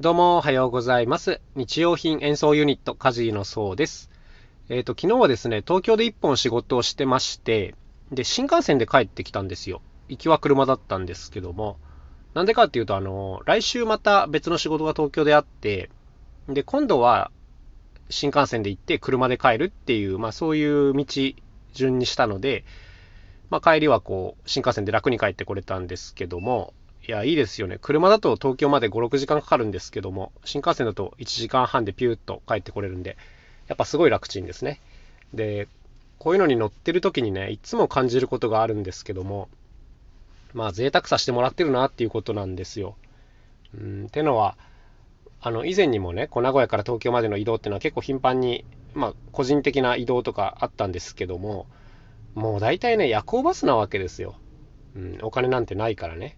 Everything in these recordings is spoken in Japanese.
どうもおはようございます。日用品演奏ユニット、カジーのそうです。えっ、と、昨日はですね、東京で一本仕事をしてまして、で、新幹線で帰ってきたんですよ。行きは車だったんですけども、なんでかっていうと、あの、来週また別の仕事が東京であって、で、今度は新幹線で行って車で帰るっていう、まあそういう道順にしたので、まあ帰りはこう、新幹線で楽に帰ってこれたんですけども、いや、いいですよね。車だと東京まで5、6時間かかるんですけども、新幹線だと1時間半でピューッと帰ってこれるんで、やっぱすごい楽ちんですね。で、こういうのに乗ってる時にね、いつも感じることがあるんですけども、まあ贅沢させてもらってるなっていうことなんですよ。うん、てのは、あの、以前にもね、こう名古屋から東京までの移動っていうのは結構頻繁に、まあ個人的な移動とかあったんですけども、もう大体ね、夜行バスなわけですよ。うん、お金なんてないからね。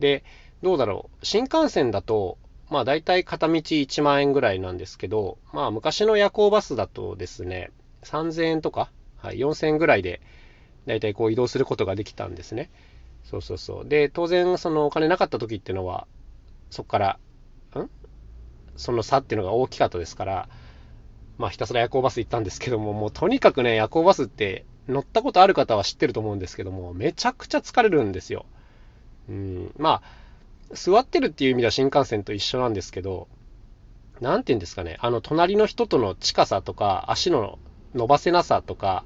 で、どうだろう。新幹線だと、まあ大体片道1万円ぐらいなんですけど、まあ昔の夜行バスだとですね、3000円とか、はい、4000円ぐらいで大体こう移動することができたんですね。そうそうそう。で、当然そのお金なかった時っていうのは、そこから、ん？その差っていうのが大きかったですから、まあひたすら夜行バス行ったんですけども、もうとにかくね、夜行バスって乗ったことある方は知ってると思うんですけども、めちゃくちゃ疲れるんですよ。うん、まあ、座ってるっていう意味では新幹線と一緒なんですけど、なんて言うんですかね、あの、隣の人との近さとか、足の伸ばせなさとか、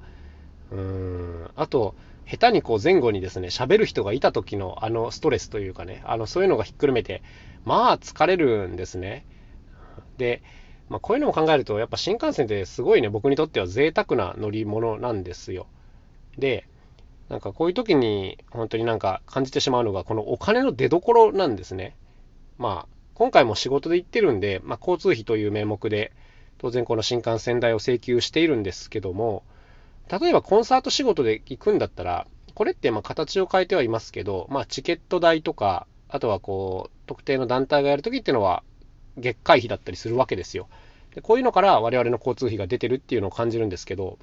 うん、あと、下手にこう前後にですね、喋る人がいた時のあのストレスというかね、あの、そういうのがひっくるめて、まあ疲れるんですね。で、まあこういうのも考えると、やっぱ新幹線ってすごいね、僕にとっては贅沢な乗り物なんですよ。で、なんかこういう時に本当になんか感じてしまうのが、このお金の出所なんですね。まあ、今回も仕事で行ってるんで、まあ、交通費という名目で、当然この新幹線代を請求しているんですけども、例えばコンサート仕事で行くんだったら、これってま形を変えてはいますけど、まあ、チケット代とか、あとはこう、特定の団体がやるときっていうのは、月会費だったりするわけですよ。でこういうのから我々の交通費が出てるっていうのを感じるんですけど、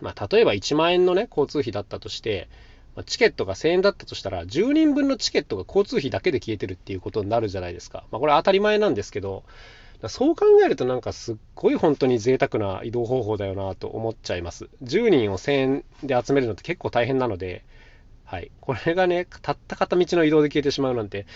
まあ、例えば1万円のね、交通費だったとして、まあチケットが1000円だったとしたら、10人分のチケットが交通費だけで消えてるっていうことになるじゃないですか。まあ、これ当たり前なんですけど、そう考えるとなんかすっごい本当に贅沢な移動方法だよなと思っちゃいます。10人を1000円で集めるのって結構大変なので、はい。これがね、たった片道の移動で消えてしまうなんて、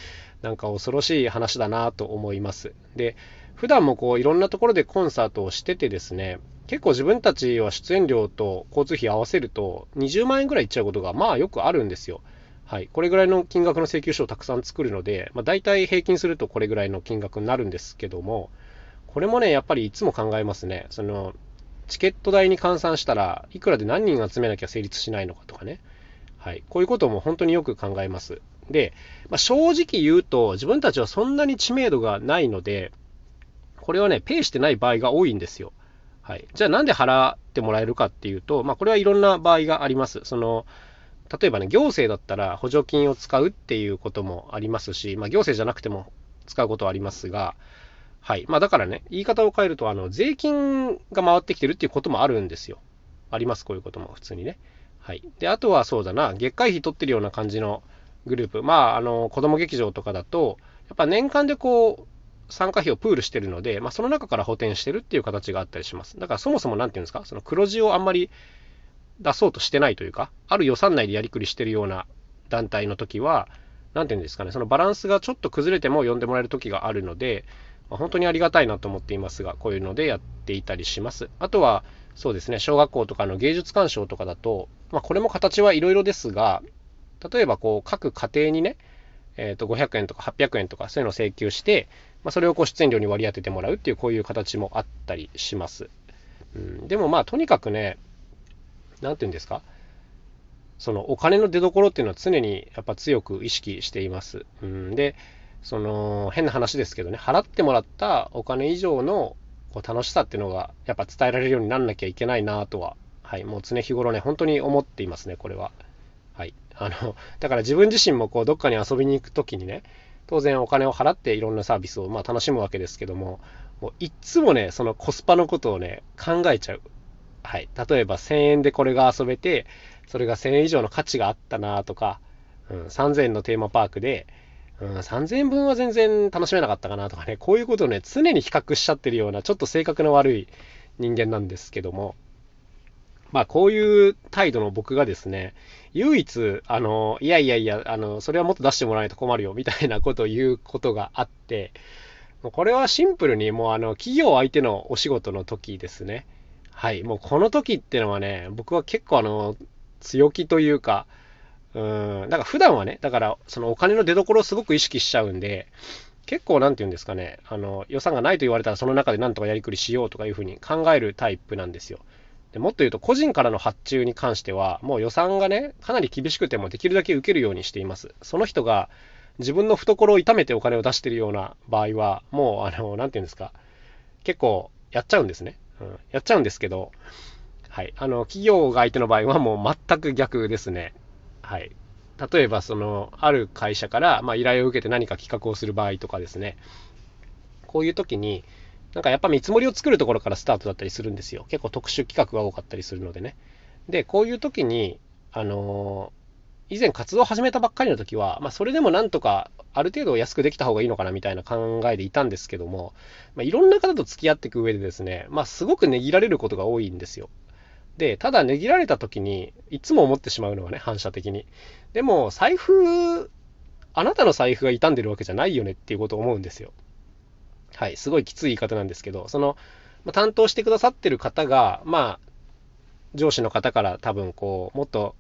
なんか恐ろしい話だなと思います。で、普段もこういろんなところでコンサートをしててですね、結構自分たちは出演料と交通費合わせると20万円ぐらいいっちゃうことがまあよくあるんですよ。はい。これぐらいの金額の請求書をたくさん作るので、まあ大体平均するとこれぐらいの金額になるんですけども、これもね、やっぱりいつも考えますね。その、チケット代に換算したらいくらで何人集めなきゃ成立しないのかとかね。はい。こういうことも本当によく考えます。で、まあ、正直言うと自分たちはそんなに知名度がないので、これはね、ペイしてない場合が多いんですよ。はい。じゃあなんで払ってもらえるかっていうと、まあこれはいろんな場合があります。その、例えばね、行政だったら補助金を使うっていうこともありますし、まあ行政じゃなくても使うことはありますが、はい。まあだからね、言い方を変えると、あの、税金が回ってきてるっていうこともあるんですよ。あります、こういうことも普通にね。はい。で、あとはそうだな、月会費取ってるような感じのグループ。まあ、あの、子供劇場とかだと、やっぱ年間でこう、参加費をプールしてるので、まあ、その中から補填してるっていう形があったりします。だからそもそも何て言うんですか、その黒字をあんまり出そうとしてないというか、ある予算内でやりくりしてるような団体の時は、何て言うんですかね、そのバランスがちょっと崩れても呼んでもらえる時があるので、まあ、本当にありがたいなと思っていますが、こういうのでやっていたりします。あとは、そうですね、小学校とかの芸術鑑賞とかだと、まあ、これも形はいろいろですが、例えばこう各家庭にね、えー、と500円とか800円とかそういうのを請求して、まあ、それをこう出演料に割り当ててもらうっていうこういう形もあったりします。うん、でもまあとにかくね、なんていうんですか、そのお金の出所っていうのは常にやっぱ強く意識しています。うん、で、その変な話ですけどね、払ってもらったお金以上のこう楽しさっていうのがやっぱ伝えられるようになんなきゃいけないなとは、はい、もう常日頃ね、本当に思っていますね、これは。はい。あの、だから自分自身もこうどっかに遊びに行くときにね、当然お金を払っていろんなサービスをまあ楽しむわけですけども、もういっつもね、そのコスパのことをね、考えちゃう。はい。例えば1000円でこれが遊べて、それが1000円以上の価値があったなとか、うん、3000円のテーマパークで、うん、3000円分は全然楽しめなかったかなとかね、こういうことをね、常に比較しちゃってるような、ちょっと性格の悪い人間なんですけども、まあ、こういう態度の僕がですね、唯一、あの、いやいやいや、あの、それはもっと出してもらわないと困るよ、みたいなことを言うことがあって、これはシンプルにもう、あの、企業相手のお仕事の時ですね。はい、もうこの時ってのはね、僕は結構あの、強気というか、うん、だから普段はね、だからそのお金の出所をすごく意識しちゃうんで、結構なんて言うんですかね、あの予算がないと言われたらその中でなんとかやりくりしようとかいうふうに考えるタイプなんですよ。でもっと言うと、個人からの発注に関しては、もう予算がね、かなり厳しくてもできるだけ受けるようにしています。その人が自分の懐を痛めてお金を出してるような場合は、もう、あの、なんて言うんですか、結構やっちゃうんですね。うん、やっちゃうんですけど、はい。あの、企業が相手の場合はもう全く逆ですね。はい。例えば、その、ある会社から、まあ、依頼を受けて何か企画をする場合とかですね、こういう時に、なんかやっぱ見積もりを作るところからスタートだったりするんですよ。結構特殊企画が多かったりするのでね。で、こういう時に、あのー、以前活動を始めたばっかりの時は、まあ、それでもなんとかある程度安くできた方がいいのかなみたいな考えでいたんですけども、まあ、いろんな方と付き合っていく上でですね、まあ、すごく値切られることが多いんですよ。で、ただ値切られた時に、いつも思ってしまうのはね、反射的に。でも、財布、あなたの財布が傷んでるわけじゃないよねっていうことを思うんですよ。はい、すごいきつい言い方なんですけど、その、まあ、担当してくださってる方が、まあ、上司の方から多分こう、もっと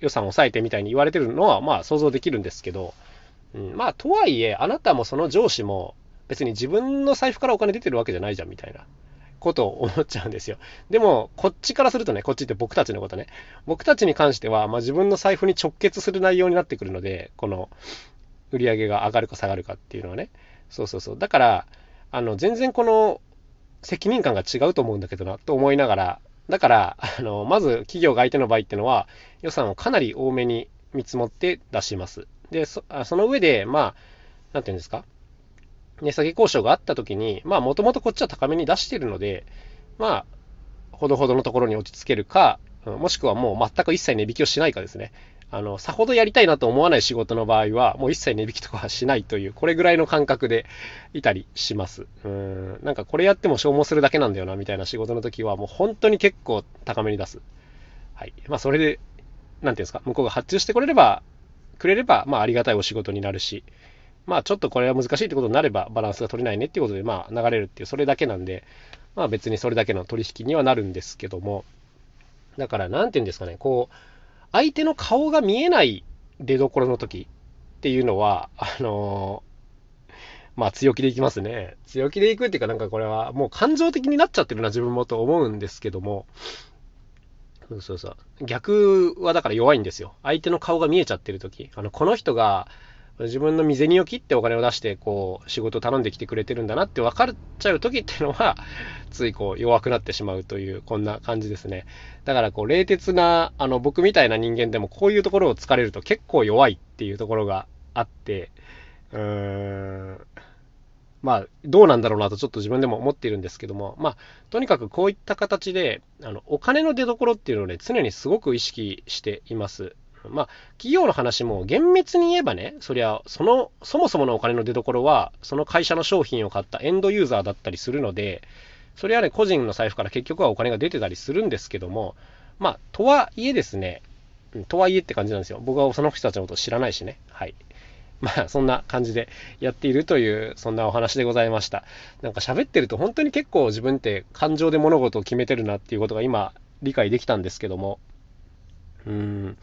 予算を抑えてみたいに言われてるのは、まあ想像できるんですけど、うん、まあ、とはいえ、あなたもその上司も別に自分の財布からお金出てるわけじゃないじゃんみたいなことを思っちゃうんですよ。でも、こっちからするとね、こっちって僕たちのことね、僕たちに関しては、まあ、自分の財布に直結する内容になってくるので、この売り上げが上がるか下がるかっていうのはね。そうそうそう。だから、あの、全然この責任感が違うと思うんだけどな、と思いながら、だから、あの、まず企業が相手の場合っていうのは、予算をかなり多めに見積もって出します。で、そその上で、まあ、なんていうんですか、値下げ交渉があった時に、まあ、もともとこっちは高めに出してるので、まあ、ほどほどのところに落ち着けるか、もしくはもう全く一切値引きをしないかですね。あの、さほどやりたいなと思わない仕事の場合は、もう一切値引きとかはしないという、これぐらいの感覚でいたりします。うん、なんかこれやっても消耗するだけなんだよな、みたいな仕事の時は、もう本当に結構高めに出す。はい。まあ、それで、なんていうんですか、向こうが発注してくれれば、くれれば、まあ、ありがたいお仕事になるし、まあ、ちょっとこれは難しいってことになれば、バランスが取れないねっていうことで、まあ、流れるっていう、それだけなんで、まあ、別にそれだけの取引にはなるんですけども、だから、なんていうんですかね、こう、相手の顔が見えない出どころの時っていうのは、あのー、まあ強気でいきますね。強気でいくっていうかなんかこれはもう感情的になっちゃってるな自分もと思うんですけども、そうそうそう。逆はだから弱いんですよ。相手の顔が見えちゃってる時。あの、この人が自分の身銭を切ってお金を出して、こう、仕事を頼んできてくれてるんだなって分かっちゃう時っていうのは、ついこう、弱くなってしまうという、こんな感じですね。だから、こう、冷徹な、あの、僕みたいな人間でも、こういうところを疲れると結構弱いっていうところがあって、うーん、まあ、どうなんだろうなとちょっと自分でも思っているんですけども、まあ、とにかくこういった形で、あの、お金の出所っていうのをね、常にすごく意識しています。まあ、企業の話も厳密に言えばね、そりゃ、その、そもそものお金の出所は、その会社の商品を買ったエンドユーザーだったりするので、それはね、個人の財布から結局はお金が出てたりするんですけども、まあ、とはいえですね、とはいえって感じなんですよ。僕はその人たちのこと知らないしね。はい。まあ、そんな感じでやっているという、そんなお話でございました。なんか喋ってると本当に結構自分って感情で物事を決めてるなっていうことが今理解できたんですけども、うん、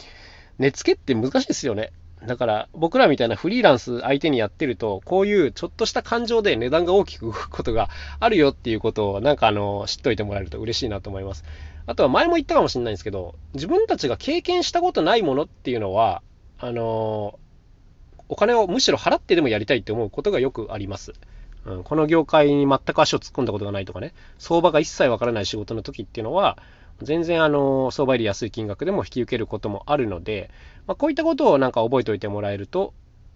値付けって難しいですよね。だから僕らみたいなフリーランス相手にやってると、こういうちょっとした感情で値段が大きく動くことがあるよっていうことをなんかあの知っといてもらえると嬉しいなと思います。あとは前も言ったかもしれないんですけど、自分たちが経験したことないものっていうのは、あのお金をむしろ払ってでもやりたいって思うことがよくあります。うん、この業界に全く足を突っ込んだことがないとかね、相場が一切わからない仕事の時っていうのは、全然あの相場より安い金額でも引き受けることもあるので、まあ、こういったことをなんか覚えておいてもらえると、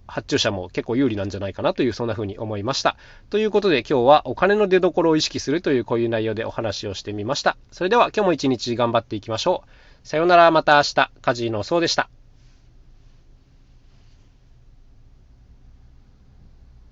発注者も結構有利なんじゃないかなという、そんな風に思いました。ということで今日はお金の出所を意識するというこういう内容でお話をしてみました。それでは今日も一日頑張っていきましょう。さようなら、また明日、カジノそうでした。